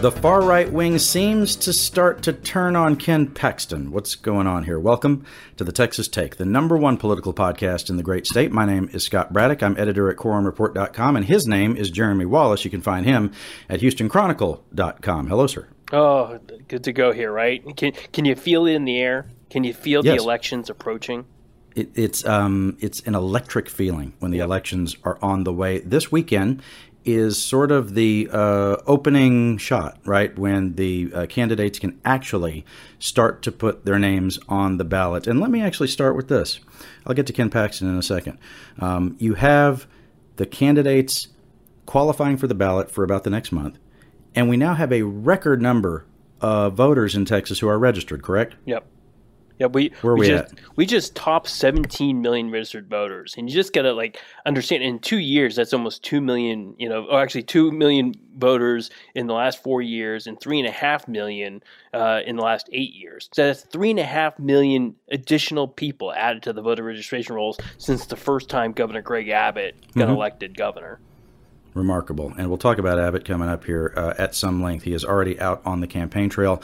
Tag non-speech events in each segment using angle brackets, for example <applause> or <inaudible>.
The far right wing seems to start to turn on Ken Paxton. What's going on here? Welcome to the Texas Take, the number one political podcast in the great state. My name is Scott Braddock. I'm editor at quorumreport.com, and his name is Jeremy Wallace. You can find him at houstonchronicle.com. Hello, sir. Oh, good to go here, right? Can, can you feel it in the air? Can you feel yes. the elections approaching? It, it's um, it's an electric feeling when the yep. elections are on the way. This weekend is sort of the uh, opening shot, right? When the uh, candidates can actually start to put their names on the ballot. And let me actually start with this. I'll get to Ken Paxton in a second. Um, you have the candidates qualifying for the ballot for about the next month, and we now have a record number of voters in Texas who are registered, correct? Yep. Yeah, we Where we, we just at? we just topped 17 million registered voters, and you just gotta like understand. In two years, that's almost two million. You know, or actually two million voters in the last four years, and three and a half million uh, in the last eight years. So that's three and a half million additional people added to the voter registration rolls since the first time Governor Greg Abbott got mm-hmm. elected governor remarkable. And we'll talk about Abbott coming up here uh, at some length. He is already out on the campaign trail.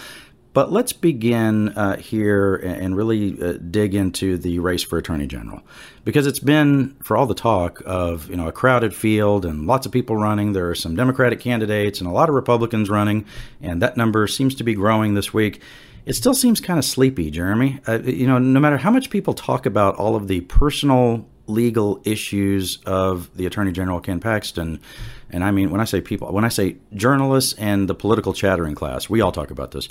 But let's begin uh, here and really uh, dig into the race for attorney general, because it's been, for all the talk of you know a crowded field and lots of people running. There are some Democratic candidates and a lot of Republicans running, and that number seems to be growing this week. It still seems kind of sleepy, Jeremy. Uh, you know, no matter how much people talk about all of the personal legal issues of the Attorney General Ken Paxton, and I mean when I say people, when I say journalists and the political chattering class, we all talk about this.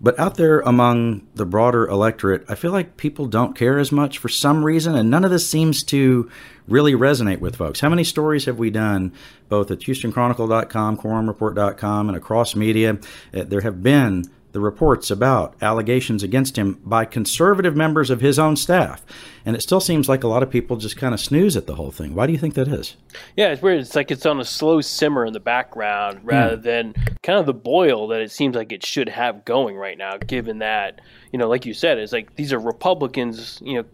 But out there among the broader electorate, I feel like people don't care as much for some reason, and none of this seems to really resonate with folks. How many stories have we done, both at HoustonChronicle.com, QuorumReport.com, and across media? Uh, there have been the reports about allegations against him by conservative members of his own staff. And it still seems like a lot of people just kind of snooze at the whole thing. Why do you think that is? Yeah, it's weird. It's like it's on a slow simmer in the background rather mm. than kind of the boil that it seems like it should have going right now, given that, you know, like you said, it's like these are Republicans, you know,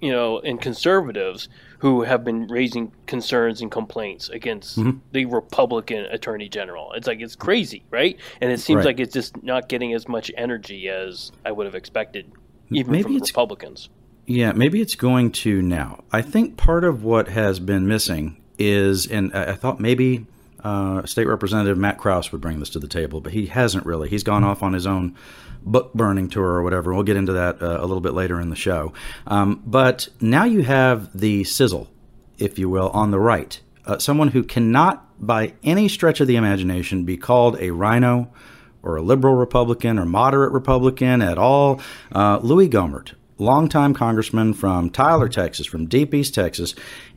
you know, and conservatives who have been raising concerns and complaints against mm-hmm. the Republican Attorney General. It's like it's crazy, right? And it seems right. like it's just not getting as much energy as I would have expected, even maybe from Republicans. Yeah, maybe it's going to now. I think part of what has been missing is, and I thought maybe uh, State Representative Matt Krause would bring this to the table, but he hasn't really. He's gone off on his own book burning tour or whatever. We'll get into that uh, a little bit later in the show. Um, but now you have the sizzle, if you will, on the right. Uh, someone who cannot, by any stretch of the imagination, be called a rhino or a liberal Republican or moderate Republican at all. Uh, Louis Gohmert, longtime congressman from Tyler, Texas, from Deep East Texas,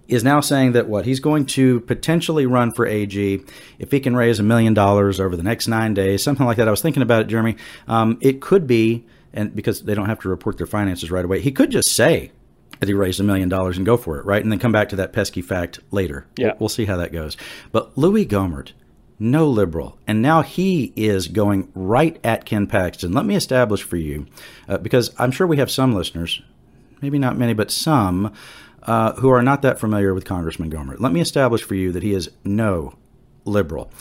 is now saying that what he's going to potentially run for AG if he can raise a million dollars over the next nine days, something like that. I was thinking about it, Jeremy. Um, it could be, and because they don't have to report their finances right away, he could just say that he raised a million dollars and go for it, right? And then come back to that pesky fact later. Yeah. We'll, see how that goes. But Louis Gohmert, no liberal. And now he is going right at Ken Paxton. Let me establish for you, uh, because I'm sure we have some listeners, maybe not many, but some uh, who are not that familiar with Congressman Gohmert. Let me establish for you that he is no liberal.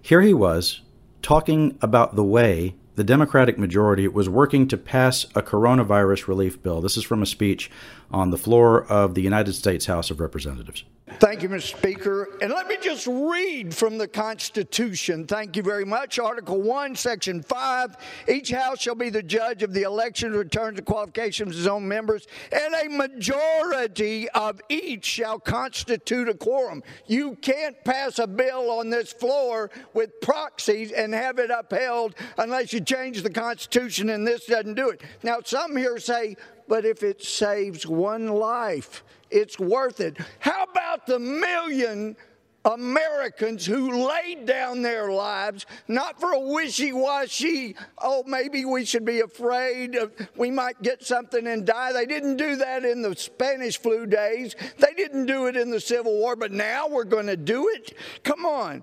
Here he was talking about the way the Democratic majority was working to pass a coronavirus relief bill. This is from a speech on the floor of the United States House of Representatives. Thank you, Mr. Speaker. And let me just read from the Constitution. Thank you very much. Article 1, Section 5. Each House shall be the judge of the election, returns and qualifications of its own members, and a majority of each shall constitute a quorum. You can't pass a bill on this floor with proxies and have it upheld unless you change the Constitution, and this doesn't do it. Now, some here say, but if it saves one life, it's worth it. How about the million Americans who laid down their lives, not for a wishy washy, oh, maybe we should be afraid of, we might get something and die. They didn't do that in the Spanish flu days. They didn't do it in the Civil War, but now we're going to do it? Come on.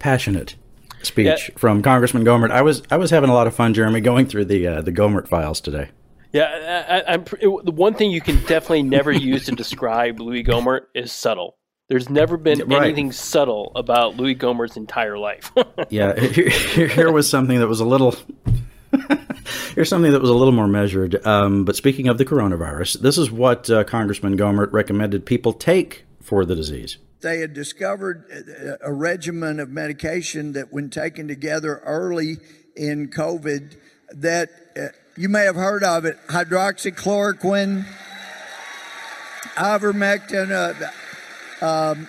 Passionate speech yeah. from Congressman Gohmert. I was I was having a lot of fun, Jeremy, going through the uh, the Gohmert files today. Yeah, I, am the one thing you can definitely never use to describe Louis Gohmert is subtle. There's never been right. anything subtle about Louis Gohmert's entire life. <laughs> yeah, here, here, was something that was a little. <laughs> here's something that was a little more measured. Um, but speaking of the coronavirus, this is what uh, Congressman Gohmert recommended people take for the disease. They had discovered a regimen of medication that, when taken together early in COVID, that uh, you may have heard of it: hydroxychloroquine, ivermectin. Uh, um,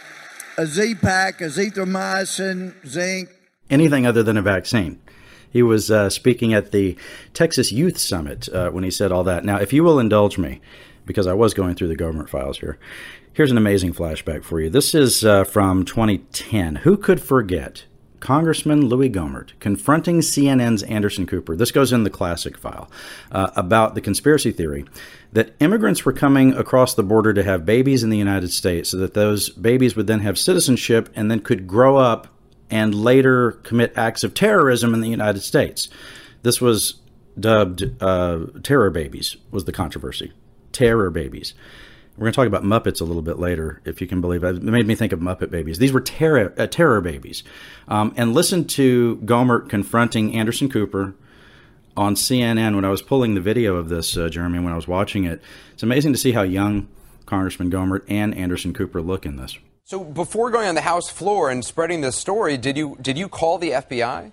azithromycin, zinc. Anything other than a vaccine. He was uh, speaking at the Texas Youth Summit uh, when he said all that. Now, if you will indulge me, because I was going through the Gohmert files here, here's an amazing flashback for you. This is uh, from 2010. Who could forget Congressman Louis Gohmert confronting CNN's Anderson Cooper. This goes in the classic file uh, about the conspiracy theory that immigrants were coming across the border to have babies in the United States so that those babies would then have citizenship and then could grow up and later commit acts of terrorism in the United States. This was dubbed uh, terror babies, was the controversy. Terror babies. We're going to talk about Muppets a little bit later, if you can believe it. It made me think of Muppet babies. These were terror, uh, terror babies. Um, and listen to Gohmert confronting Anderson Cooper on CNN when I was pulling the video of this, uh, Jeremy, when I was watching it. It's amazing to see how young Congressman Gohmert and Anderson Cooper look in this. So before going on the House floor and spreading this story, did you did you call the FBI?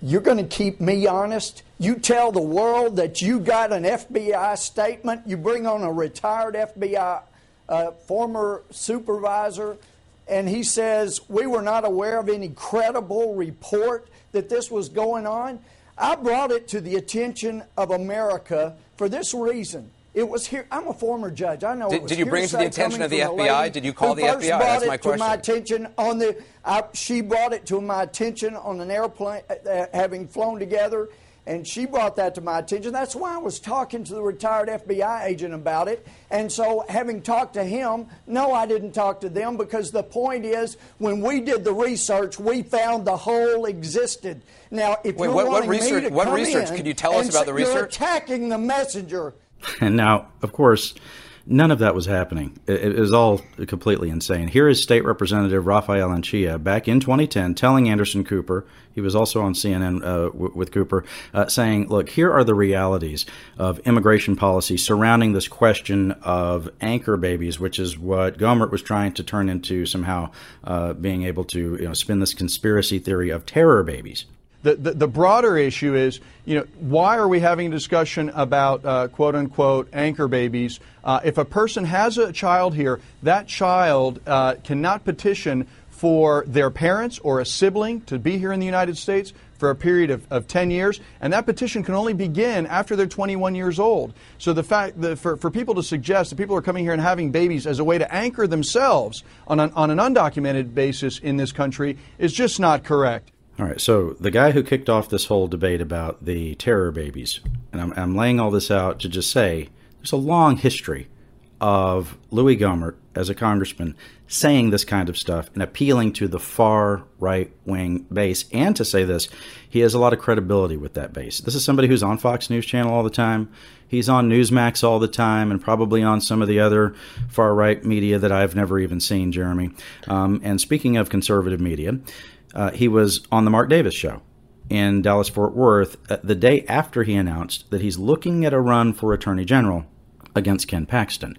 You're going to keep me honest. You tell the world that you got an FBI statement. You bring on a retired FBI uh, former supervisor, and he says, We were not aware of any credible report that this was going on. I brought it to the attention of America for this reason. It was here. I'm a former judge. I know. Did, did you bring it to the attention of the FBI? Did you call the FBI? That's my question. To my attention on the. I, she brought it to my attention on an airplane, uh, uh, having flown together, and she brought that to my attention. That's why I was talking to the retired FBI agent about it. And so, having talked to him, no, I didn't talk to them because the point is, when we did the research, we found the hole existed. Now, if Wait, you're what, wanting what research? me to what come research? in Could you tell us about the research? You're attacking the messenger. And now, of course, none of that was happening. It, it, was all completely insane. Here is State Representative Rafael Anchia back in 2010 telling Anderson Cooper, he was also on CNN uh, w- with Cooper, uh, saying, Look, here are the realities of immigration policy surrounding this question of anchor babies, which is what Gohmert was trying to turn into somehow uh, being able to you know, spin this conspiracy theory of terror babies. The, the, the, broader issue is, you know, why are we having a discussion about uh, quote unquote anchor babies? Uh, if a person has a child here, that child uh, cannot petition for their parents or a sibling to be here in the United States for a period of, of 10 years, and that petition can only begin after they're 21 years old. So the fact that for, for people to suggest that people are coming here and having babies as a way to anchor themselves on an, on an undocumented basis in this country is just not correct. All right, so the guy who kicked off this whole debate about the terror babies, and I'm, I'm laying all this out to just say there's a long history of Louis Gohmert as a congressman saying this kind of stuff and appealing to the far right wing base. And to say this, he has a lot of credibility with that base. This is somebody who's on Fox News Channel all the time. He's on Newsmax all the time and probably on some of the other far right media that I've never even seen, Jeremy. Um, and speaking of conservative media, uh, he was on the Mark Davis show in Dallas Fort Worth uh, the day after he announced that he's looking at a run for Attorney General against Ken Paxton.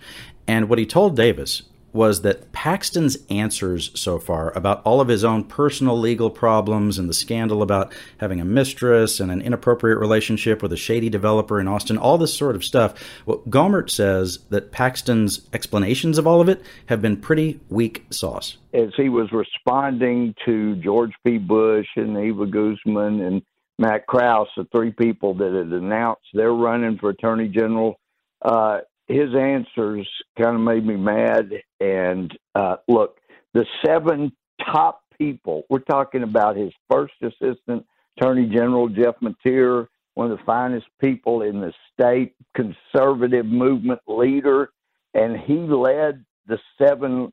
And what he told Davis was that Paxton's answers so far about all of his own personal legal problems and the scandal about having a mistress and an inappropriate relationship with a shady developer in Austin, all this sort of stuff. Well, Gohmert says that Paxton's explanations of all of it have been pretty weak sauce. As he was responding to George P. Bush and Eva Guzman and Matt Krause, the three people that had announced they're running for Attorney General, uh, his answers kind of made me mad. And uh, look, the seven top people, we're talking about his first assistant attorney general, Jeff Mateer, one of the finest people in the state, conservative movement leader. And he led the seven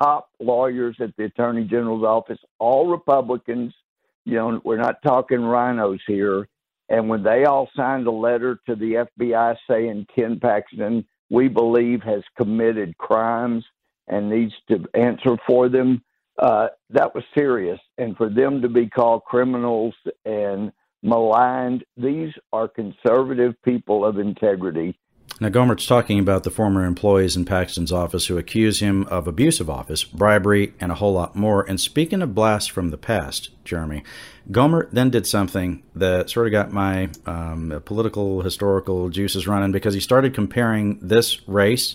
top lawyers at the attorney general's office, all Republicans. You know, we're not talking rhinos here. And when they all signed a letter to the FBI saying Ken Paxton, we believe, has committed crimes and needs to answer for them, uh, that was serious. And for them to be called criminals and maligned, these are conservative people of integrity now, Gohmert's talking about the former employees in Paxton's office who accuse him of abuse of office, bribery, and a whole lot more. And speaking of blasts from the past, Jeremy, Gomert then did something that sort of got my um, political, historical juices running because he started comparing this race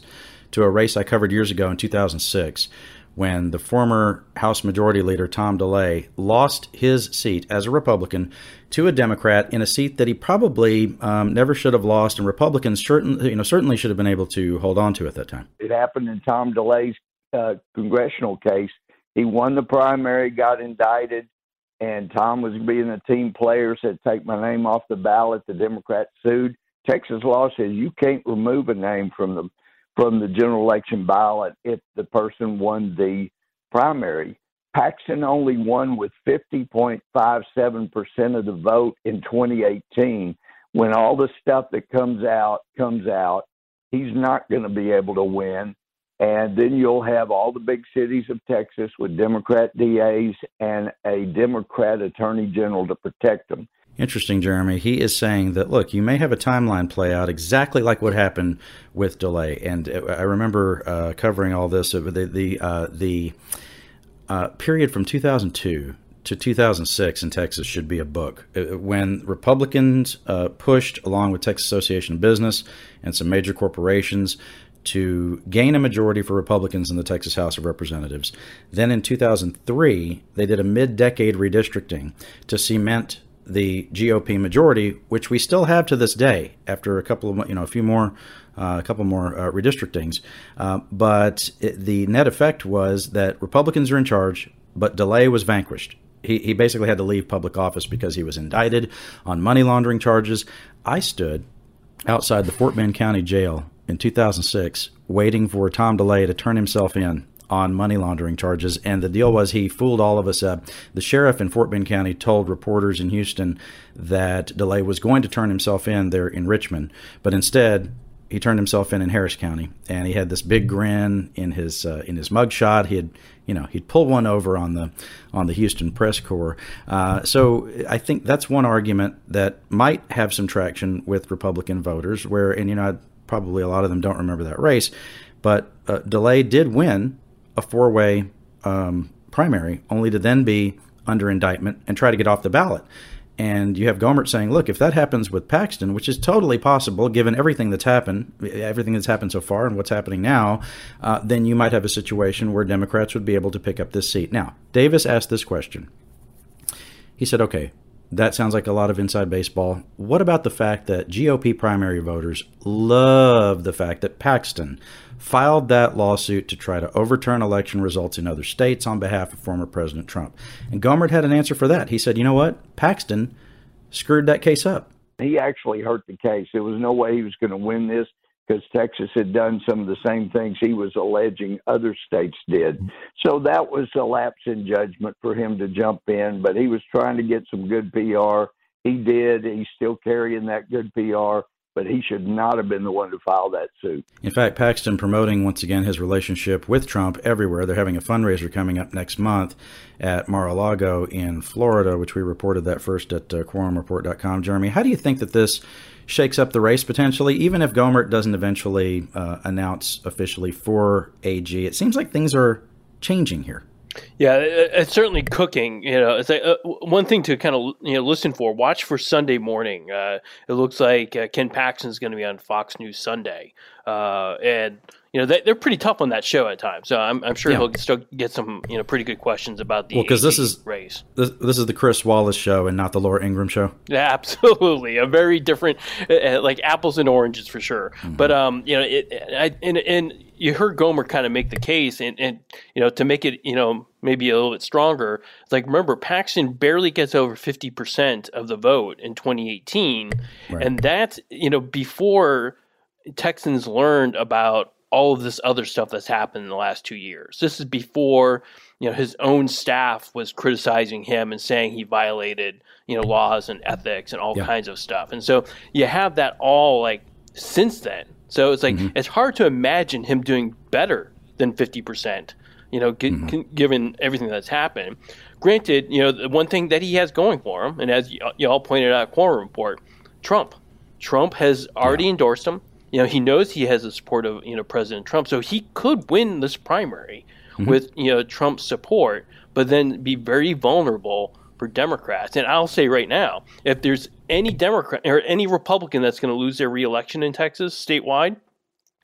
to a race I covered years ago in 2006 when the former House Majority Leader Tom DeLay lost his seat as a Republican to a Democrat in a seat that he probably um, never should have lost, and Republicans certainly, you know, certainly should have been able to hold on to at that time. It happened in Tom DeLay's uh, congressional case. He won the primary, got indicted, and Tom was being a team player, said, "Take my name off the ballot." The Democrats sued. Texas law says you can't remove a name from the from the general election ballot if the person won the primary. Paxton only won with 50.57% of the vote in 2018. When all the stuff that comes out comes out, he's not going to be able to win. And then you'll have all the big cities of Texas with Democrat DAs and a Democrat attorney general to protect them. Interesting, Jeremy. He is saying that look, you may have a timeline play out exactly like what happened with DeLay, and I remember uh, covering all this. Uh, the the uh, the uh, period from 2002 to 2006 in Texas should be a book. Uh, when Republicans uh, pushed, along with Texas Association of Business and some major corporations, to gain a majority for Republicans in the Texas House of Representatives. Then in 2003, they did a mid decade redistricting to cement the GOP majority, which we still have to this day after a couple of, you know, a few more, uh, a couple more uh, redistrictings. Uh, but it, the net effect was that Republicans are in charge, but DeLay was vanquished. He, he basically had to leave public office because he was indicted on money laundering charges. I stood outside the Fort Bend County Jail in 2006 waiting for Tom DeLay to turn himself in on money laundering charges. And the deal was he fooled all of us up. The sheriff in Fort Bend County told reporters in Houston that DeLay was going to turn himself in there in Richmond, but instead he turned himself in in Harris County, and he had this big grin in his uh, in his mugshot. He had, you know, he'd pull one over on the on the Houston press corps. Uh, so I think that's one argument that might have some traction with Republican voters. Where, and you know, probably a lot of them don't remember that race, but uh, DeLay did win a four way um, primary, only to then be under indictment and try to get off the ballot. And you have Gohmert saying, look, if that happens with Paxton, which is totally possible given everything that's happened, everything that's happened so far and what's happening now, uh, then you might have a situation where Democrats would be able to pick up this seat. Now, Davis asked this question. He said, okay, that sounds like a lot of inside baseball. What about the fact that GOP primary voters love the fact that Paxton filed that lawsuit to try to overturn election results in other states on behalf of former President Trump. And Gohmert had an answer for that. He said, you know what? Paxton screwed that case up. He actually hurt the case. There was no way he was going to win this because Texas had done some of the same things he was alleging other states did. So that was a lapse in judgment for him to jump in, but he was trying to get some good PR. He did. He's still carrying that good PR but he should not have been the one to file that suit. In fact, Paxton promoting once again his relationship with Trump everywhere. They're having a fundraiser coming up next month at Mar-a-Lago in Florida, which we reported that first at uh, quorumreport.com. Jeremy, how do you think that this shakes up the race potentially, even if Gohmert doesn't eventually uh, announce officially for AG? It seems like things are changing here. Yeah, it's certainly cooking. You know, it's like, uh, one thing to kind of you know listen for. Watch for Sunday morning. Uh, it looks like uh, Ken Paxton's going to be on Fox News Sunday, uh, and you know they, are pretty tough on that show at times. So I'm, I'm sure yeah. he'll still get some you know pretty good questions about the well because this is race. This, this, is the Chris Wallace show and not the Laura Ingraham show. Yeah, <laughs> absolutely, a very different uh, uh, like apples and oranges for sure. Mm-hmm. But um, you know, it, I, and and you heard Gohmert kind of make the case, and and you know to make it you know maybe a little bit stronger. It's like remember Paxton barely gets over fifty percent of the vote in 2018, right. and that's you know before Texans learned about all of this other stuff that's happened in the last two years. This is before you know his own staff was criticizing him and saying he violated you know laws and ethics and all yeah. kinds of stuff. And so you have that all like since then. So it's like mm-hmm. it's hard to imagine him doing better than fifty percent. You know, g- mm-hmm. g- given everything that's happened. Granted, you know the one thing that he has going for him, and as y- y'all pointed out, Quorum Report, Trump. Trump has already yeah. endorsed him you know, he knows he has the support of you know President Trump, so he could win this primary mm-hmm. with you know Trump's support, but then be very vulnerable for Democrats. And I'll say right now, if there's any Democrat or any Republican that's going to lose their reelection in Texas statewide,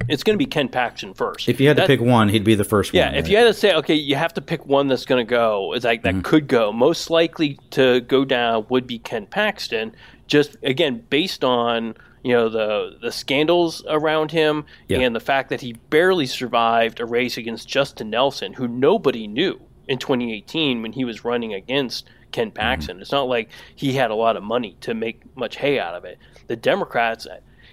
it's going to be Ken Paxton first. If you had that, to pick one, he'd be the first yeah, one. Yeah, if you had to say, okay, you have to pick one that's going to go, it's like that mm-hmm. could go. Most likely to go down would be Ken Paxton, just again based on you know the the scandals around him yeah. and the fact that he barely survived a race against Justin Nelson, who nobody knew in 2018 when he was running against Ken mm-hmm. Paxton. Mm-hmm. It's not like he had a lot of money to make much hay out of it. The Democrats,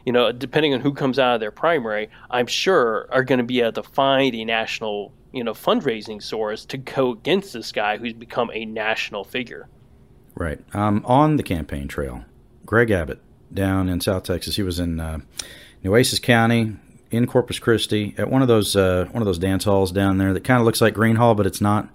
you know, depending on who comes out of their primary, I'm sure are going to be able to find a national, you know, fundraising source to go against this guy who's become a national figure. Right. Um, on the campaign trail, Greg Abbott down in South Texas. He was in uh, Nueces County, in Corpus Christi, at one of those uh, one of those dance halls down there that kind of looks like Gruene Hall, but it's not.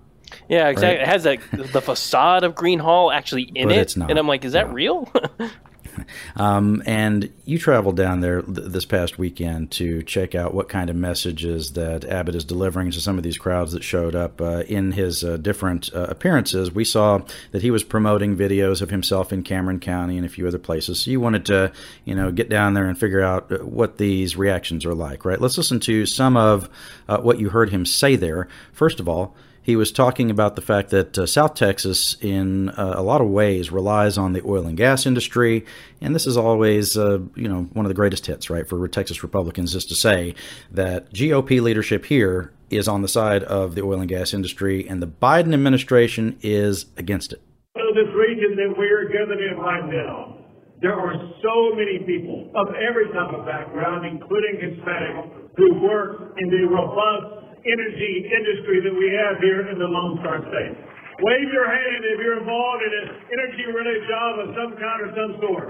Yeah, exactly. Right? It has like the facade of Gruene Hall actually in but it, it's not. and I'm like, is that real? <laughs> <laughs> Um, and you traveled down there th- this past weekend to check out what kind of messages that Abbott is delivering to some of these crowds that showed up uh, in his uh, different uh, appearances. We saw that he was promoting videos of himself in Cameron County and a few other places. So you wanted to, you know, get down there and figure out uh, what these reactions are like, right? Let's listen to some of uh, what you heard him say there. First of all he was talking about the fact that uh, South Texas, in uh, a lot of ways, relies on the oil and gas industry, and this is always, uh, you know, one of the greatest hits, right, for Texas Republicans, is to say that GOP leadership here is on the side of the oil and gas industry, and the Biden administration is against it. So this region that we're gathered in right now, there are so many people of every type of background, including Hispanic, who work in the robust energy industry that we have here in the Lone Star State. Wave your hand if you're involved in an energy-related job of some kind or some sort.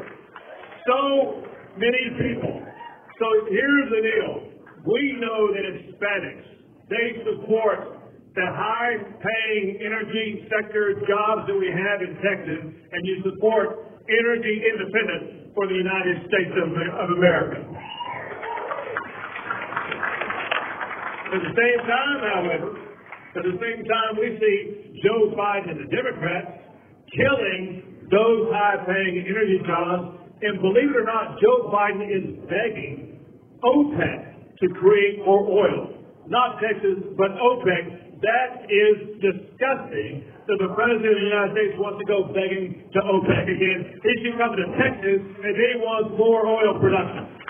So many people. So here's the deal. We know that Hispanics, they support the high-paying energy sector jobs that we have in Texas, and you support energy independence for the United States of, of America. At the same time, however, at the same time, we see Joe Biden and the Democrats killing those high-paying energy jobs. And believe it or not, Joe Biden is begging OPEC to create more oil. Not Texas, but OPEC. That is disgusting that the President of the United States wants to go begging to OPEC again. He should come to Texas if he wants more oil production.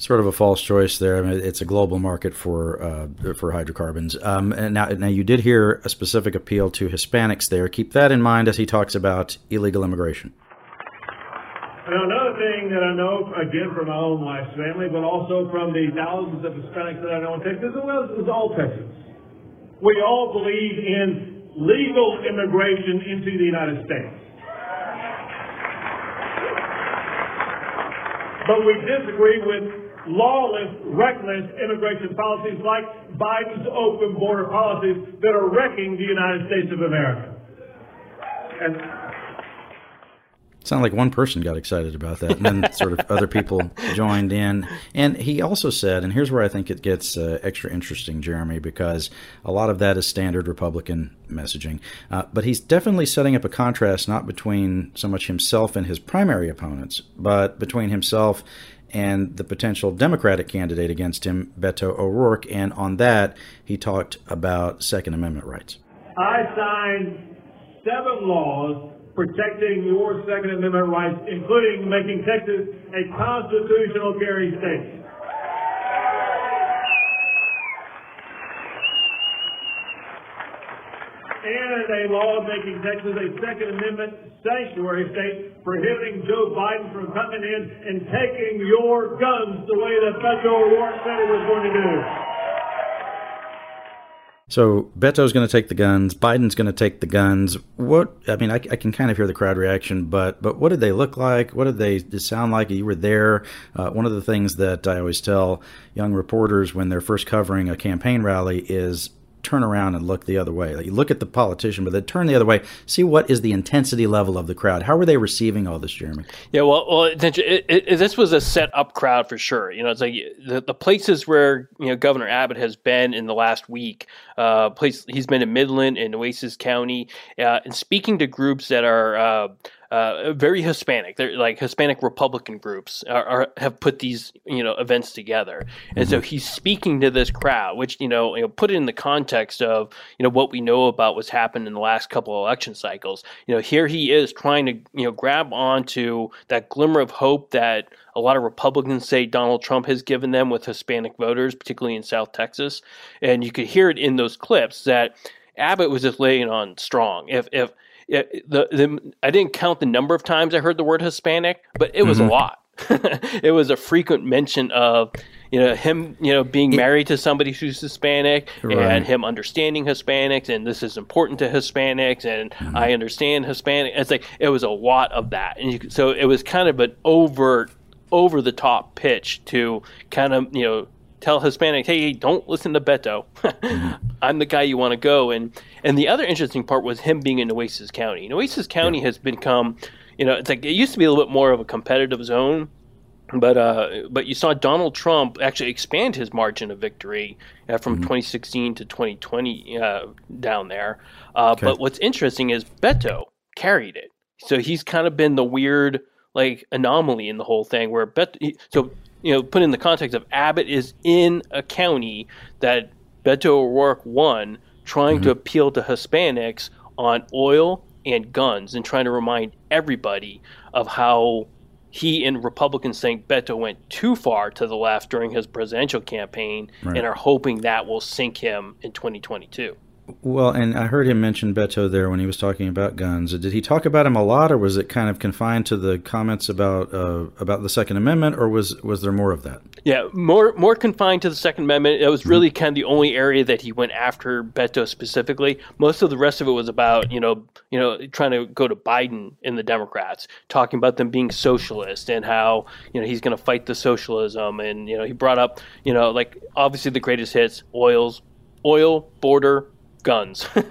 Sort of a false choice there. I mean, it's a global market for uh, for hydrocarbons. Um, and now, now you did hear a specific appeal to Hispanics there. Keep that in mind as he talks about illegal immigration. And another thing that I know, again, from my own wife's family, but also from the thousands of Hispanics that I know in Texas, as well as all Texans, we all believe in legal immigration into the United States. But we disagree with lawless, reckless immigration policies like Biden's open border policies that are wrecking the United States of America. And Sound like one person got excited about that, and then sort of other people <laughs> joined in. And he also said, and here's where I think it gets uh, extra interesting, Jeremy, because a lot of that is standard Republican messaging. Uh, but he's definitely setting up a contrast not between so much himself and his primary opponents, but between himself and the potential Democratic candidate against him, Beto O'Rourke. And on that, he talked about Second Amendment rights. I signed seven laws protecting your Second Amendment rights, including making Texas a constitutional carry state. Presented a law making Texas a Second Amendment sanctuary state, prohibiting Joe Biden from coming in and taking your guns the way that Beto O'Rourke said he was going to do. So Beto's going to take the guns. Biden's going to take the guns. What I mean, I, I, can kind of hear the crowd reaction, but but what did they look like? What did they sound like? You were there. Uh, one of the things that I always tell young reporters when they're first covering a campaign rally is turn around and look the other way. Like you look at the politician, but then turn the other way. See what is the intensity level of the crowd. How were they receiving all this, Jeremy? Yeah, well, well, it, it, it, this was a set up crowd for sure. You know, it's like the, the places where you know Governor Abbott has been in the last week. Uh, place he's been in Midland and Nueces County, uh, and speaking to groups that are. Uh, uh, very Hispanic. They're like Hispanic Republican groups are, are, have put these you know events together, and mm-hmm. so he's speaking to this crowd, which you know, you know, put it in the context of you know what we know about what's happened in the last couple of election cycles. You know, here he is trying to you know grab onto that glimmer of hope that a lot of Republicans say Donald Trump has given them with Hispanic voters, particularly in South Texas, and you could hear it in those clips that Abbott was just laying on strong. If if it, the, the I didn't count the number of times I heard the word Hispanic, but it was mm-hmm. a lot. <laughs> it was a frequent mention of you know him you know being married to somebody who's Hispanic right. and him understanding Hispanics and this is important to Hispanics and mm-hmm. I understand Hispanic. It's like it was a lot of that, and you, so it was kind of an overt, over the top pitch to kind of you know tell Hispanics, hey, don't listen to Beto. <laughs> I'm the guy you want to go. And and the other interesting part was him being in Nueces County. Nueces County yeah. has become, you know, it's like it used to be a little bit more of a competitive zone. But uh, but you saw Donald Trump actually expand his margin of victory uh, from mm-hmm. 2016 to 2020 uh, down there. Uh, okay. But what's interesting is Beto carried it, so he's kind of been the weird like anomaly in the whole thing. Where Beto, so you know, put in the context of Abbott is in a county that Beto O'Rourke won, trying mm-hmm. to appeal to Hispanics on oil and guns, and trying to remind everybody of how he and Republicans think Beto went too far to the left during his presidential campaign, right. and are hoping that will sink him in 2022. Well, and I heard him mention Beto there when he was talking about guns. Did he talk about him a lot, or was it kind of confined to the comments about uh, about the Second Amendment, or was was there more of that? Yeah, more more confined to the Second Amendment. It was really mm-hmm. kind of the only area that he went after Beto specifically. Most of the rest of it was about you know you know trying to go to Biden and the Democrats, talking about them being socialist and how you know he's going to fight the socialism, and you know he brought up you know like obviously the greatest hits, oils, oil, border, guns. <laughs> you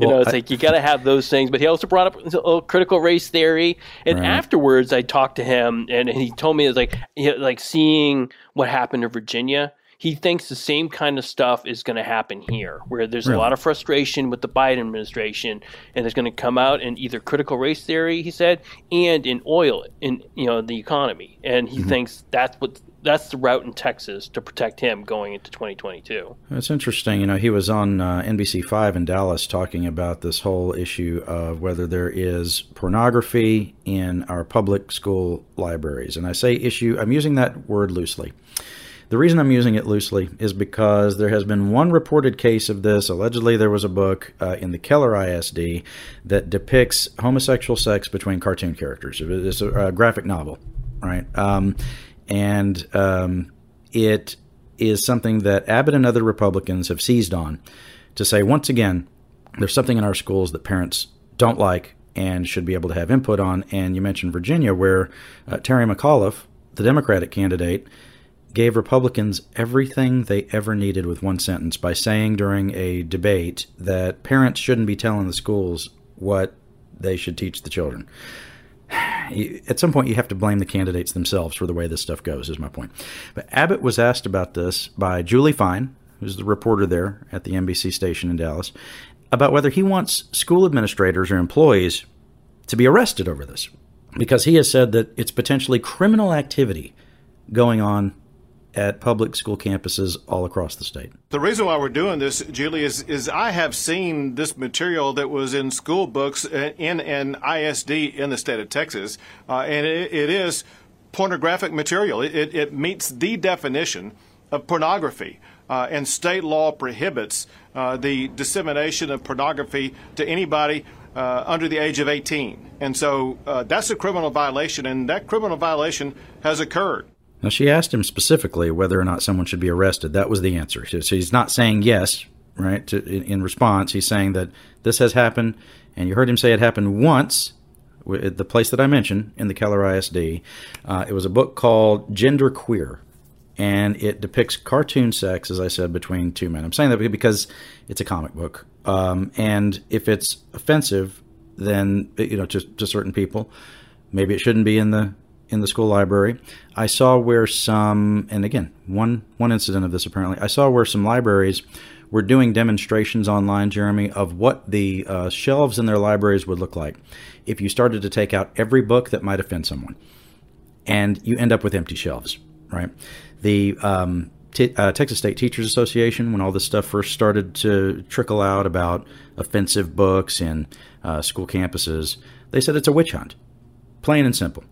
well, know, it's I, like you got to have those things. But he also brought up critical race theory, and right. afterwards, I talked to him, and he told me it's like like seeing what happened in Virginia. He thinks the same kind of stuff is going to happen here, where there's really? a lot of frustration with the Biden administration, and it's going to come out in either critical race theory, he said, and in oil, in you know the economy, and he mm-hmm. thinks that's what that's the route in Texas to protect him going into 2022. That's interesting. You know, he was on uh, NBC Five in Dallas talking about this whole issue of whether there is pornography in our public school libraries, and I say issue. I'm using that word loosely. The reason I'm using it loosely is because there has been one reported case of this. Allegedly, there was a book uh, in the Keller ISD that depicts homosexual sex between cartoon characters. It's a, a graphic novel, right? Um, and um, it is something that Abbott and other Republicans have seized on to say once again, there's something in our schools that parents don't like and should be able to have input on. And you mentioned Virginia, where uh, Terry McAuliffe, the Democratic candidate, gave Republicans everything they ever needed with one sentence by saying during a debate that parents shouldn't be telling the schools what they should teach the children <sighs> at some point you have to blame the candidates themselves for the way this stuff goes is my point. But abbott was asked about this by julie fine who's the reporter there at the nbc station in dallas about whether he wants school administrators or employees to be arrested over this because he has said that it's potentially criminal activity going on at public school campuses all across the state. The reason why we're doing this, Julie, is, is I have seen this material that was in school books in an ISD in the state of Texas, uh, and it, it is pornographic material. It, it, it, meets the definition of pornography. Uh, and state law prohibits uh, the dissemination of pornography to anybody uh, under the age of 18. And so uh, that's a criminal violation, and that criminal violation has occurred. Now, she asked him specifically whether or not someone should be arrested. That was the answer. So he's not saying yes, right? To, in response, he's saying that this has happened, and you heard him say it happened once at the place that I mentioned in the Keller ISD. Uh, it was a book called Gender Queer, and it depicts cartoon sex, as I said, between two men. I'm saying that because it's a comic book, um, and if it's offensive, then you know to, to certain people, maybe it shouldn't be in the in the school library. I saw where some, and again, one one incident of this apparently. I saw where some libraries were doing demonstrations online, Jeremy, of what the uh, shelves in their libraries would look like if you started to take out every book that might offend someone, and you end up with empty shelves, right? The um, T- uh, Texas State Teachers Association, when all this stuff first started to trickle out about offensive books in uh, school campuses, they said it's a witch hunt, plain and simple.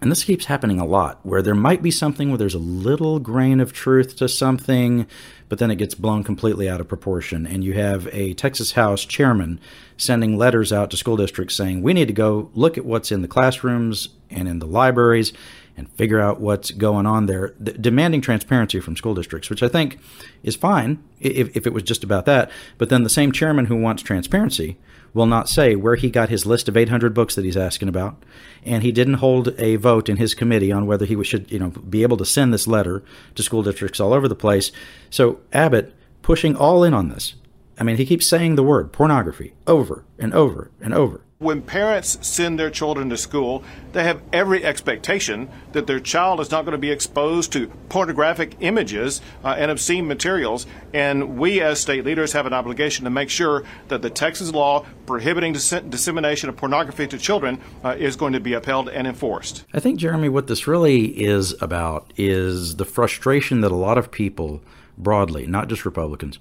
And this keeps happening a lot, where there might be something where there's a little grain of truth to something, but then it gets blown completely out of proportion. And you have a Texas House chairman sending letters out to school districts saying, we need to go look at what's in the classrooms and in the libraries and figure out what's going on there, demanding transparency from school districts, which I think is fine if, if it was just about that. But then the same chairman who wants transparency will not say where he got his list of 800 books that he's asking about, and he didn't hold a vote in his committee on whether he should, you know, be able to send this letter to school districts all over the place. So Abbott pushing all in on this. I mean, he keeps saying the word pornography over and over and over. When parents send their children to school, they have every expectation that their child is not going to be exposed to pornographic images uh, and obscene materials. And we, as state leaders, have an obligation to make sure that the Texas law prohibiting dis- dissemination of pornography to children uh, is going to be upheld and enforced. I think, Jeremy, what this really is about is the frustration that a lot of people broadly, not just Republicans,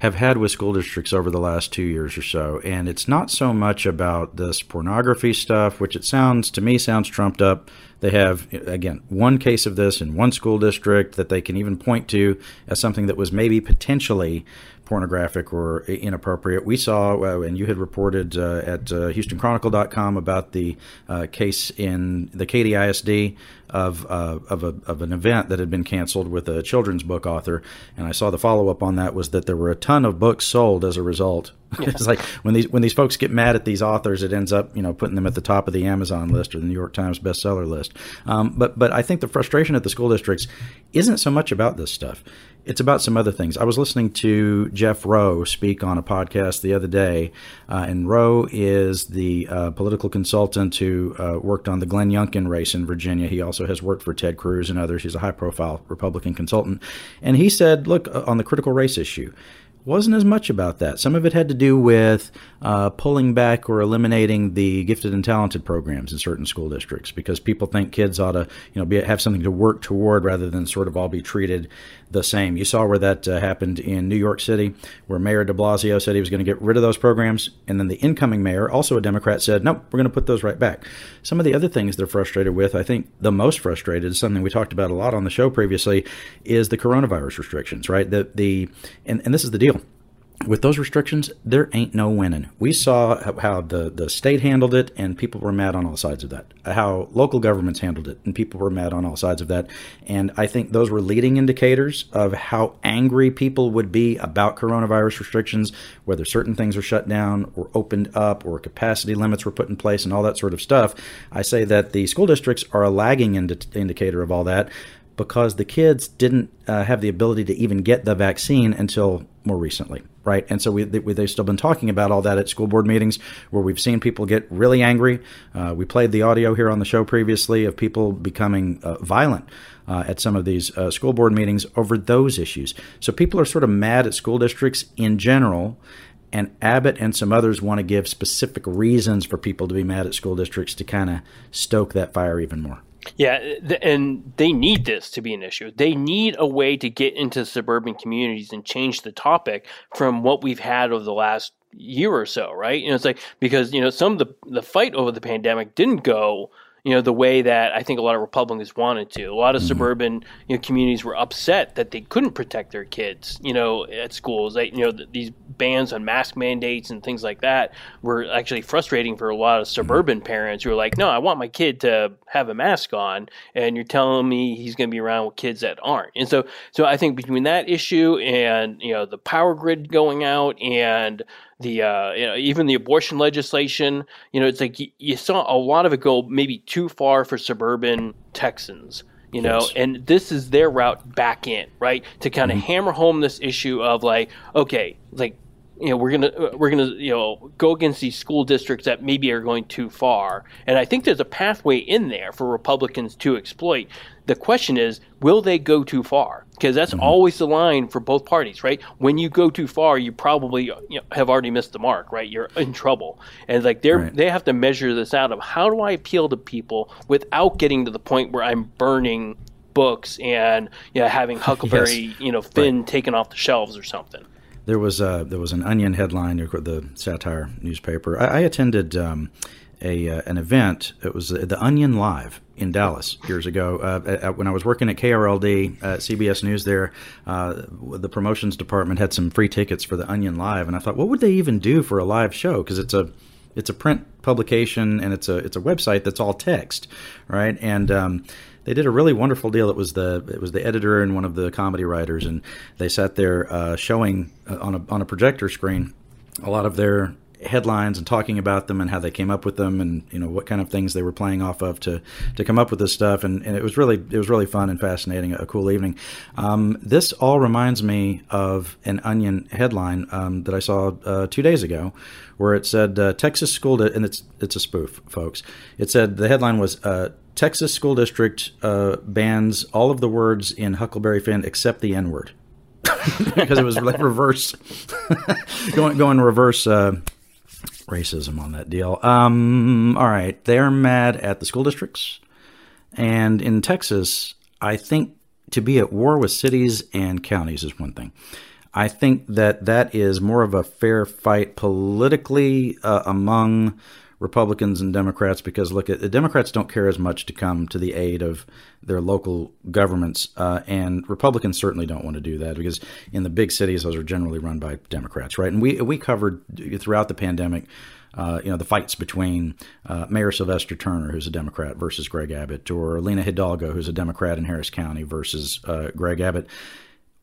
have had with school districts over the last two years or so. And it's not so much about this pornography stuff, which it sounds to me sounds trumped up. They have, again, one case of this in one school district that they can even point to as something that was maybe potentially pornographic or inappropriate. We saw, uh, and you had reported uh, at uh, HoustonChronicle.com about the uh, case in the Katy ISD of uh, of, a, of an event that had been canceled with a children's book author, and I saw the follow up on that was that there were a ton of books sold as a result. <laughs> Yeah. it's like when these when these folks get mad at these authors, it ends up you know putting them at the top of the Amazon list or the New York Times bestseller list. Um, but but I think the frustration at the school districts isn't so much about this stuff. It's about some other things. I was listening to Jeff Roe speak on a podcast the other day, uh, and Rowe is the uh, political consultant who uh, worked on the Glenn Youngkin race in Virginia. He also has worked for Ted Cruz and others. He's a high profile Republican consultant. And he said, look, uh, on the critical race issue, wasn't as much about that. Some of it had to do with uh, pulling back or eliminating the gifted and talented programs in certain school districts because people think kids ought to, you know, be, have something to work toward rather than sort of all be treated the same. You saw where that uh, happened in New York City, where Mayor De Blasio said he was going to get rid of those programs, and then the incoming mayor, also a Democrat, said, "Nope, we're going to put those right back." Some of the other things they're frustrated with, I think, the most frustrated is something we talked about a lot on the show previously, is the coronavirus restrictions. Right, the the and, and this is the deal with those restrictions, there ain't no winning. We saw how the, the state handled it, and people were mad on all sides of that. How local governments handled it, and people were mad on all sides of that. And I think those were leading indicators of how angry people would be about coronavirus restrictions, whether certain things are shut down or opened up, or capacity limits were put in place, and all that sort of stuff. I say that the school districts are a lagging indi- indicator of all that because the kids didn't uh, have the ability to even get the vaccine until more recently right? And so we, they've still been talking about all that at school board meetings where we've seen people get really angry. Uh, we played the audio here on the show previously of people becoming uh, violent. Uh, at some of these uh, school board meetings over those issues. So people are sort of mad at school districts in general, and Abbott and some others want to give specific reasons for people to be mad at school districts to kind of stoke that fire even more. Yeah, and they need this to be an issue. They need a way to get into suburban communities and change the topic from what we've had over the last year or so, right? You know, it's like because you know some of the the fight over the pandemic didn't go you know, the way that I think a lot of Republicans wanted to. A lot of Mm-hmm. suburban you know, communities were upset that they couldn't protect their kids, you know, at schools. They, you know, th- these bans on mask mandates and things like that were actually frustrating for a lot of Mm-hmm. suburban parents who are like, no, I want my kid to have a mask on, and you're telling me he's going to be around with kids that aren't. And so, so I think between that issue and you know the power grid going out and the uh, you know, even the abortion legislation, you know, it's like you, you saw a lot of it go maybe too far for suburban Texans. You know, Yes. and this is their route back in, right? To kind of hammer home this issue of like, okay, like you know we're gonna uh, we're gonna you know go against these school districts that maybe are going too far. And i think there's a pathway in there for republicans to exploit. The question is will they go too far? Because that's always the line for both parties right? When you go too far you probably you know, have already missed the mark right? You're in trouble. And like they're Right. they have to measure this out of how do i appeal to people without getting to the point where i'm burning books and you know, having <laughs> huckleberry you know finn taken off the shelves or something There was uh, there was an Onion headline, the satire newspaper. I, I attended um, a uh, an event. It was the Onion Live in Dallas years ago. Uh, at, when I was working at KRLD, uh, CBS News, there, uh, the promotions department had some free tickets for the Onion Live, and I thought, what would they even do for a live show? Because it's a it's a print publication and it's a it's a website that's all text, right? And um, they did a really wonderful deal. It was the it was the editor and one of the comedy writers, and they sat there uh, showing uh, on a on a projector screen a lot of their headlines and talking about them and how they came up with them and you know what kind of things they were playing off of to to come up with this stuff. And, and it was really it was really fun and fascinating a cool evening. Um, this all reminds me of an onion headline um, that I saw uh, two days ago where it said uh, Texas school di- and it's it's a spoof folks. It said the headline was uh, Texas school district uh, bans all of the words in Huckleberry Finn except the N word. <laughs> Because it was like reverse <laughs> going going reverse uh, racism on that deal. Um, all right, they're mad at the school districts, and in Texas, I think to be at war with cities and counties is one thing. I think that that is more of a fair fight politically uh, among Republicans and Democrats because look, the Democrats don't care as much to come to the aid of their local governments, uh, and Republicans certainly don't want to do that because in the big cities, those are generally run by Democrats, right? And we we covered throughout the pandemic. Uh, you know the fights between uh, Mayor Sylvester Turner, who's a Democrat, versus Greg Abbott, or Lina Hidalgo, who's a Democrat in Harris County, versus uh, Greg Abbott.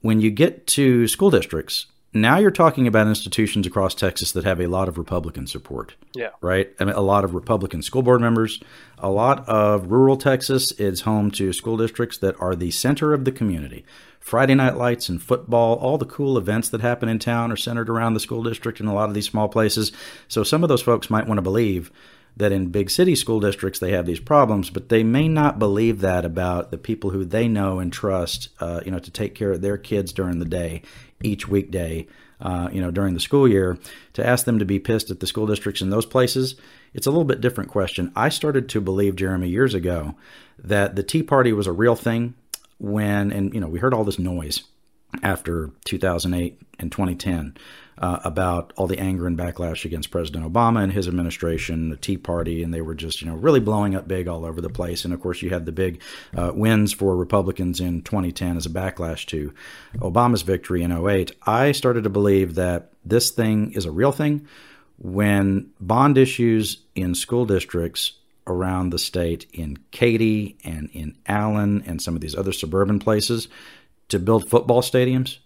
When you get to school districts, now you're talking about institutions across Texas that have a lot of Republican support. Yeah. Right? I mean, a lot of Republican school board members. A lot of rural Texas is home to school districts that are the center of the community. Friday night lights and football, all the cool events that happen in town are centered around the school district in a lot of these small places. So some of those folks might want to believe that in big city school districts they have these problems, but they may not believe that about the people who they know and trust, uh, you know, to take care of their kids during the day, each weekday, uh, you know, during the school year. To ask them to be pissed at the school districts in those places, it's a little bit different question. I started to believe, Jeremy, years ago, that the Tea Party was a real thing when, and you know, we heard all this noise after 2008 and 2010 uh, about all the anger and backlash against President Obama and his administration, the Tea Party, and they were just, you know, really blowing up big all over the place. And of course, you had the big uh, wins for Republicans in 2010 as a backlash to Obama's victory in 08. I started to believe that this thing is a real thing when bond issues in school districts around the state in Katy and in Allen and some of these other suburban places to build football stadiums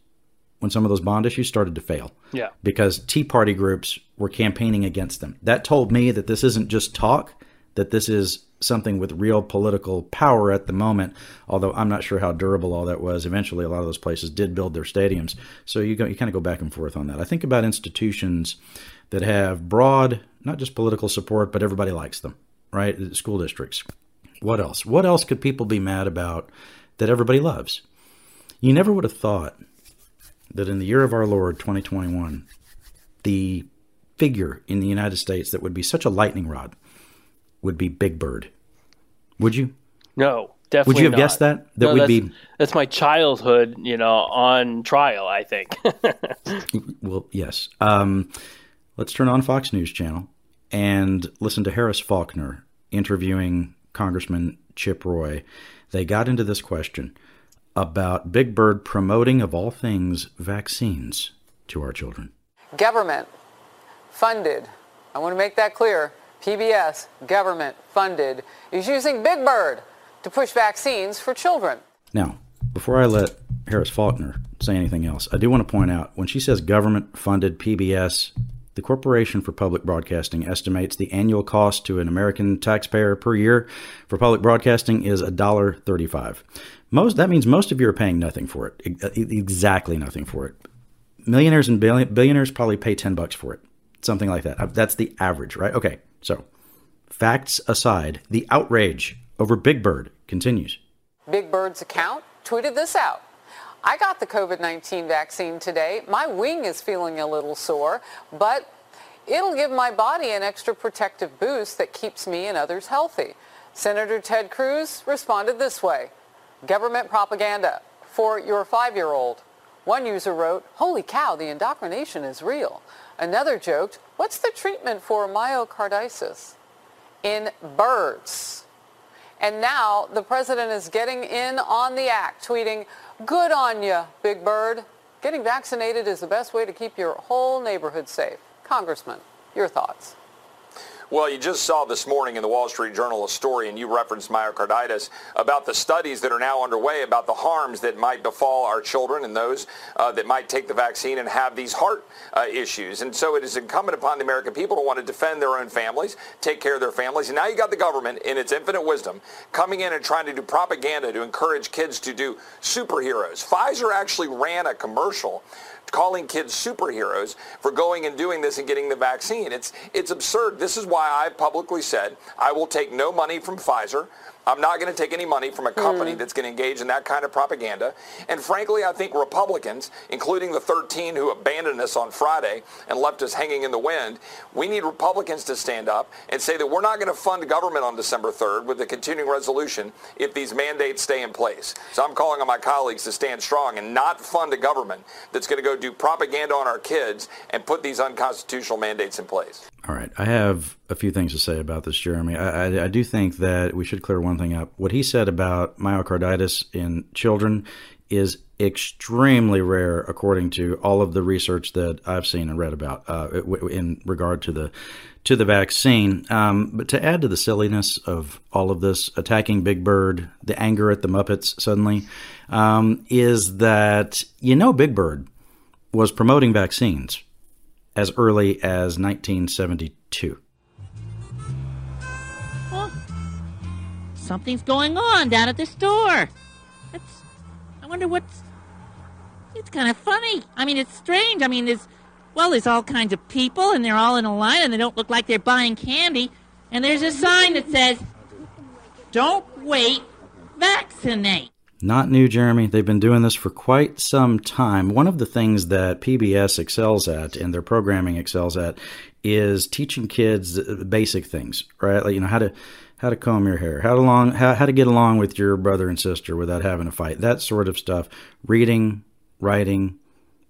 when some of those bond issues started to fail. Yeah. Because Tea Party groups were campaigning against them. That told me that this isn't just talk, that this is something with real political power at the moment, although I'm not sure how durable all that was. Eventually, a lot of those places did build their stadiums. So you, go, you kind of go back and forth on that. I think about institutions that have broad, not just political support, but everybody likes them, right? School districts. What else? What else could people be mad about that everybody loves? You never would have thought that in the year of our Lord 2021, the figure in the United States that would be such a lightning rod would be Big Bird. Would you? No, definitely. Would you have not. guessed that? That No, would that's, be that's my childhood, you know, on trial. I think. <laughs> well, yes. Um, let's turn on Fox News Channel and listen to Harris Faulkner interviewing Congressman Chip Roy, they got into this question about Big Bird promoting, of all things, vaccines to our children. Government funded, I want to make that clear, PBS, government funded, is using Big Bird to push vaccines for children. Now, before I let Harris Faulkner say anything else, I do want to point out when she says government funded PBS, the Corporation for Public Broadcasting estimates the annual cost to an American taxpayer per year for public broadcasting is $1.35. Most that means most of you are paying nothing for it. Exactly nothing for it. Millionaires and billionaires probably pay 10 bucks for it. Something like that. Uh, that's the average, right? Okay. So, facts aside, the outrage over Big Bird continues. Big Bird's account tweeted this out. I got the COVID 19 vaccine today. My wing is feeling a little sore, but it'll give my body an extra protective boost that keeps me and others healthy. Senator Ted Cruz responded this way Government propaganda for your five year old. One user wrote, Holy cow, the indoctrination is real. Another joked, What's the treatment for myocarditis? In birds. And now the president is getting in on the act, tweeting, Good on you, Big Bird. Getting vaccinated is the best way to keep your whole neighborhood safe. Congressman, your thoughts. Well, you just saw this morning in the Wall Street Journal a story, and you referenced myocarditis, about the studies that are now underway about the harms that might befall our children and those uh, that might take the vaccine and have these heart uh, issues. And so it is incumbent upon the American people to want to defend their own families, take care of their families. And now you got the government, in its infinite wisdom, coming in and trying to do propaganda to encourage kids to do superheroes. Pfizer actually ran a commercial calling kids superheroes for going and doing this and getting the vaccine. It's, it's absurd. This is why I've publicly said I will take no money from Pfizer. I'm not going to take any money from a company mm. that's going to engage in that kind of propaganda. And frankly, I think Republicans, including the 13 who abandoned us on Friday and left us hanging in the wind, we need Republicans to stand up and say that we're not going to fund government on December 3rd with a continuing resolution if these mandates stay in place. So I'm calling on my colleagues to stand strong and not fund a government that's going to go do propaganda on our kids and put these unconstitutional mandates in place. All right. I have a few things to say about this, Jeremy. I, I, I, do think that we should clear one thing up. What he said about myocarditis in children is extremely rare, according to all of the research that I've seen and read about uh, in regard to the to the vaccine. Um, but to add to the silliness of all of this, attacking Big Bird, the anger at the Muppets suddenly, um, is that you know Big Bird was promoting vaccines as early as 1972. Something's going on down at the store. I wonder what's. It's kind of funny. I mean, it's strange. I mean, there's. Well, there's all kinds of people, and they're all in a line, and they don't look like they're buying candy. And there's a sign that says, Don't wait, vaccinate. Not new, Jeremy. They've been doing this for quite some time. One of the things that PBS excels at and their programming excels at is teaching kids basic things, right? Like you know how to how to comb your hair, how to long how, how to get along with your brother and sister without having a fight, that sort of stuff. Reading, writing,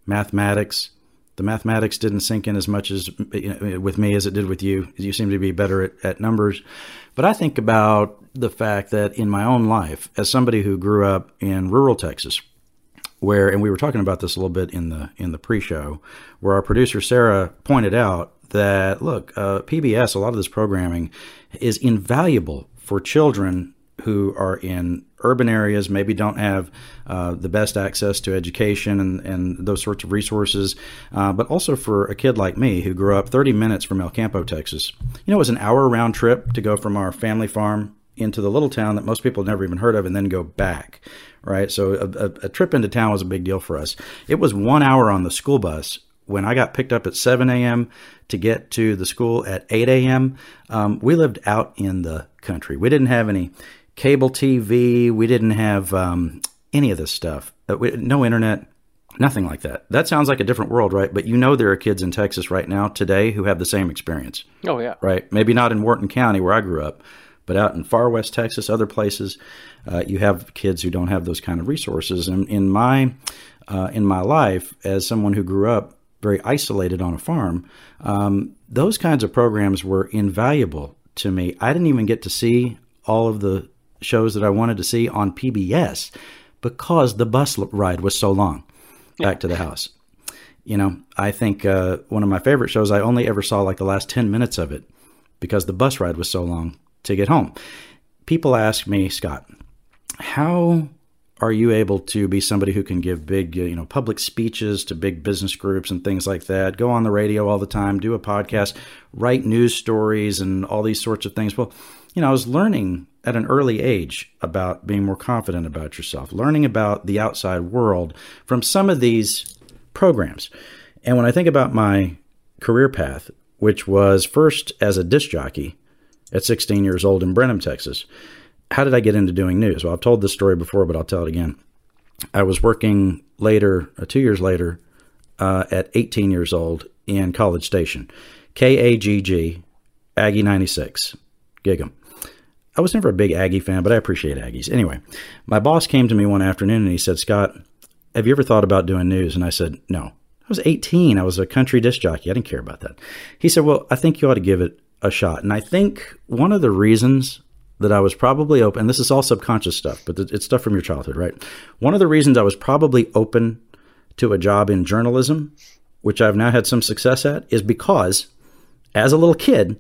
mathematics. The mathematics didn't sink in as much as you know, with me as it did with you. You seem to be better at, at numbers. But I think about the fact that in my own life, as somebody who grew up in rural Texas, where and we were talking about this a little bit in the in the pre-show, where our producer Sarah pointed out that look, uh, PBS, a lot of this programming is invaluable for children who are in urban areas, maybe don't have uh, the best access to education and, and those sorts of resources, uh, but also for a kid like me who grew up 30 minutes from El Campo, Texas. You know, it was an hour round trip to go from our family farm into the little town that most people never even heard of and then go back, right? So a, a, a trip into town was a big deal for us. It was one hour on the school bus when I got picked up at 7 a.m. to get to the school at 8 a.m., um, we lived out in the country. We didn't have any cable TV. We didn't have um, any of this stuff. Uh, no internet, nothing like that. That sounds like a different world, right? But you know there are kids in Texas right now today who have the same experience. Oh yeah, right. Maybe not in Wharton County where I grew up, but out in far west Texas, other places, uh, you have kids who don't have those kind of resources. And in my uh, in my life, as someone who grew up very isolated on a farm, um, those kinds of programs were invaluable to me. I didn't even get to see all of the shows that I wanted to see on PBS because the bus ride was so long back to the house. You know, I think uh, one of my favorite shows, I only ever saw like the last 10 minutes of it because the bus ride was so long to get home. People ask me, Scott, how are you able to be somebody who can give big, you know, public speeches to big business groups and things like that, go on the radio all the time, do a podcast, write news stories and all these sorts of things? Well, you know, I was learning at an early age about being more confident about yourself, learning about the outside world from some of these programs. And when I think about my career path, which was first as a disc jockey at 16 years old in Brenham, Texas, how did I get into doing news? Well, I've told this story before, but I'll tell it again. I was working later, uh, two years later, uh, at 18 years old in College Station, KAGG, Aggie 96, Gig'em. I was never a big Aggie fan, but I appreciate Aggies. Anyway, my boss came to me one afternoon and he said, Scott, have you ever thought about doing news? And I said, no. I was 18. I was a country disc jockey. I didn't care about that. He said, well, I think you ought to give it a shot. And I think one of the reasons that I was probably open, and this is all subconscious stuff, but it's stuff from your childhood, right? One of the reasons I was probably open to a job in journalism, which I've now had some success at, is because as a little kid,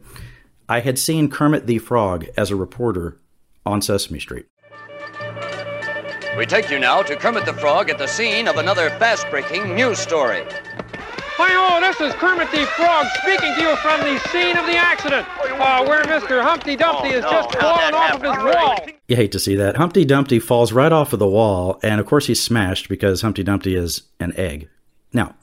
I had seen Kermit the Frog as a reporter on Sesame Street. We take you now to Kermit the Frog at the scene of another fast breaking news story. Hi, oh, this is Kermit the Frog speaking to you from the scene of the accident, uh, where Mr. Humpty Dumpty is just fallen off of his wall. You hate to see that. Humpty Dumpty falls right off of the wall, and of course he's smashed because Humpty Dumpty is an egg. Now,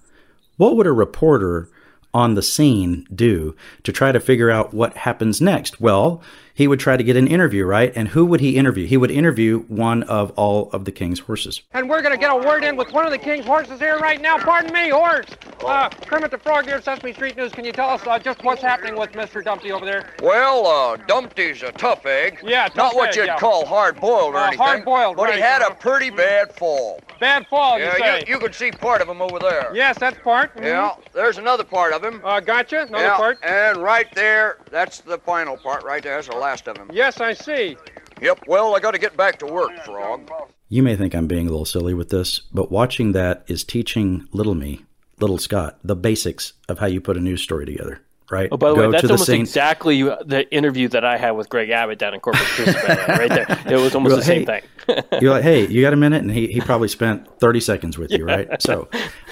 what would a reporter on the scene do to try to figure out what happens next? Well, he would try to get an interview, right? And who would he interview? He would interview one of all of the king's horses. And we're going to get a word in with one of the king's horses here right now. Pardon me, horse. Uh, Kermit the Frog here, Sesame Street News. Can you tell us uh, just what's happening with Mr. Dumpty over there? Well, uh, Dumpty's a tough egg. Yeah, tough Not what egg, you'd yeah. call hard boiled or Uh, anything. hard-boiled, But right. he had a pretty bad fall. Bad fall, yeah, you say? You, you can see part of him over there. Yes, that's part. mhm. Yeah, there's another part of him. Uh, gotcha. Another yeah, part. And right there, that's the final part right there. That's the last of him. Yes, I see. Yep, well, I got to get back to work, Frog. You may think I'm being a little silly with this, but watching that is teaching little me, little Scott, the basics of how you put a news story together, right? Oh, by the Go way, that's the almost scene- exactly the interview that I had with Greg Abbott down in Corpus Christi, by the way, right there. <laughs> It was almost You're the same like, thing. <laughs> You're like, hey, you got a minute? And he, he probably spent 30 seconds with you, right? So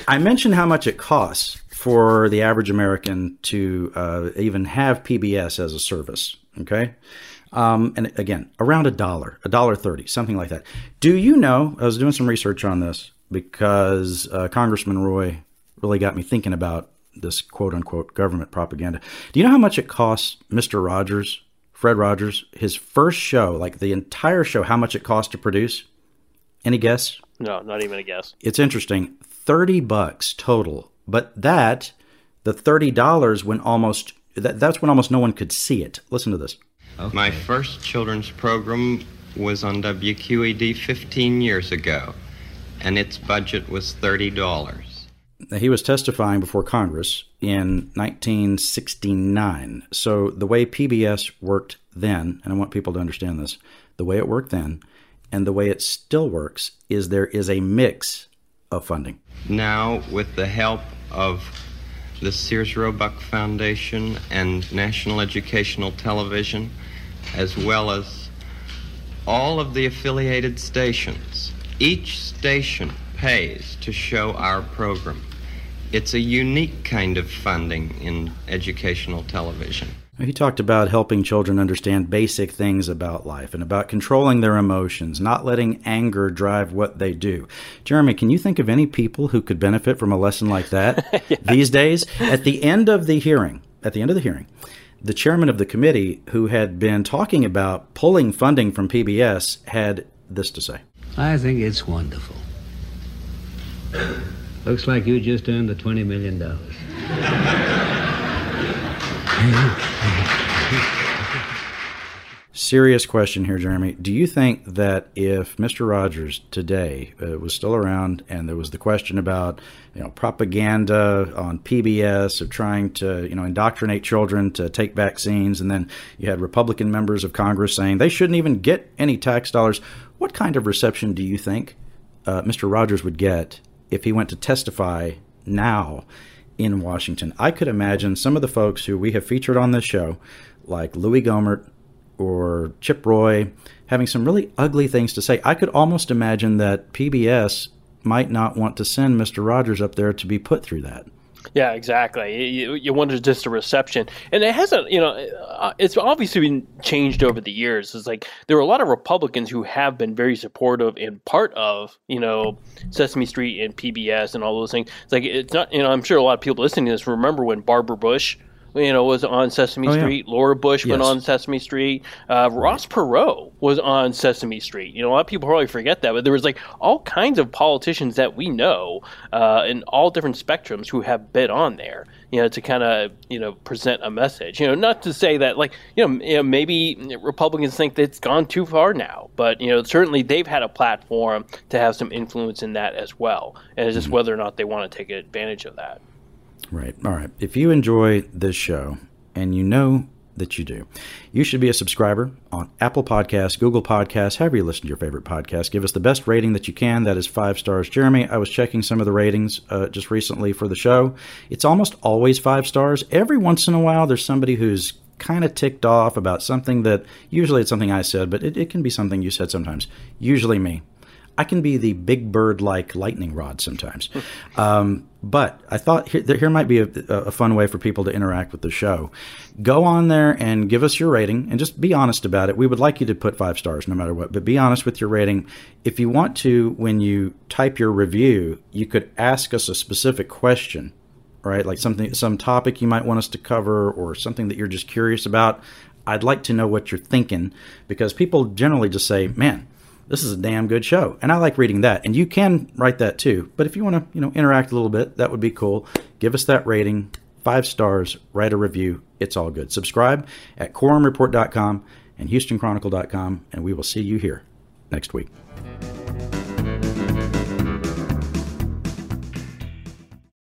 I mentioned how much it costs for the average American to uh, even have PBS as a service, okay? Um, and again, around a dollar, a dollar 30, something like that. Do you know? I was doing some research on this because uh, Congressman Roy really got me thinking about this quote unquote government propaganda. Do you know how much it costs Mr. Rogers, Fred Rogers, his first show, like the entire show, how much it cost to produce? Any guess? No, not even a guess. It's interesting. 30 bucks total. But that, the $30 went almost, that, that's when almost no one could see it. Listen to this. My first children's program was on WQED 15 years ago, and its budget was $30. He was testifying before Congress in 1969. So the way PBS worked then, and I want people to understand this, the way it worked then and the way it still works is there is a mix of funding. Now, with the help of the Sears Roebuck Foundation and National Educational Television, as well as all of the affiliated stations, each station pays to show our program. It's a unique kind of funding in educational television. He talked about helping children understand basic things about life and about controlling their emotions, not letting anger drive what they do. Jeremy, can you think of any people who could benefit from a lesson like that <laughs> these days? At the end of the hearing, at the end of the hearing, the chairman of the committee, who had been talking about pulling funding from PBS, had this to say. I think it's wonderful. Looks like you just earned the $20 million. <laughs> serious question here, Jeremy. Do you think that if Mr. Rogers today uh, was still around and there was the question about you know propaganda on PBS of trying to you know indoctrinate children to take vaccines, and then you had Republican members of Congress saying they shouldn't even get any tax dollars, what kind of reception do you think uh, Mr. Rogers would get if he went to testify now in Washington? I could imagine some of the folks who we have featured on this show, like Louis Gohmert or Chip Roy having some really ugly things to say. I could almost imagine that PBS might not want to send Mr. Rogers up there to be put through that. Yeah, exactly. You, you wonder just a reception, and it hasn't. You know, uh, it's obviously been changed over the years. It's like there are a lot of Republicans who have been very supportive and part of you know Sesame Street and PBS and all those things. It's like it's not. You know, I'm sure a lot of people listening to this remember when Barbara Bush you know, was on Sesame oh, Street. Yeah. Laura Bush yes. went on Sesame Street. Uh, Ross Perot was on Sesame Street. You know, a lot of people probably forget that, but there was like all kinds of politicians that we know uh, in all different spectrums who have been on there. You know, to kind of you know present a message. You know, not to say that like you know, you know maybe Republicans think that it's gone too far now, but you know certainly they've had a platform to have some influence in that as well, and it's just mm-hmm. whether or not they want to take advantage of that. Right. All right. If you enjoy this show, and you know that you do, you should be a subscriber on Apple Podcasts, Google Podcasts, however you listen to your favorite podcast. Give us the best rating that you can. That is five stars. Jeremy, I was checking some of the ratings uh, just recently for the show. It's almost always five stars. Every once in a while, there's somebody who's kind of ticked off about something that usually it's something I said, but it, it can be something you said sometimes. Usually me. I can be the big bird like lightning rod sometimes. <laughs> um, but I thought here, here might be a, a, fun way for people to interact with the show. Go on there and give us your rating and just be honest about it. We would like you to put five stars no matter what, but be honest with your rating. If you want to, when you type your review, you could ask us a specific question, right? Like something, some topic you might want us to cover or something that you're just curious about. I'd like to know what you're thinking because people generally just say, man, this is a damn good show. And I like reading that. And you can write that too. But if you want to, you know, interact a little bit, that would be cool. Give us that rating, five stars, write a review. It's all good. Subscribe at quorumreport.com and houstonchronicle.com, and we will see you here next week.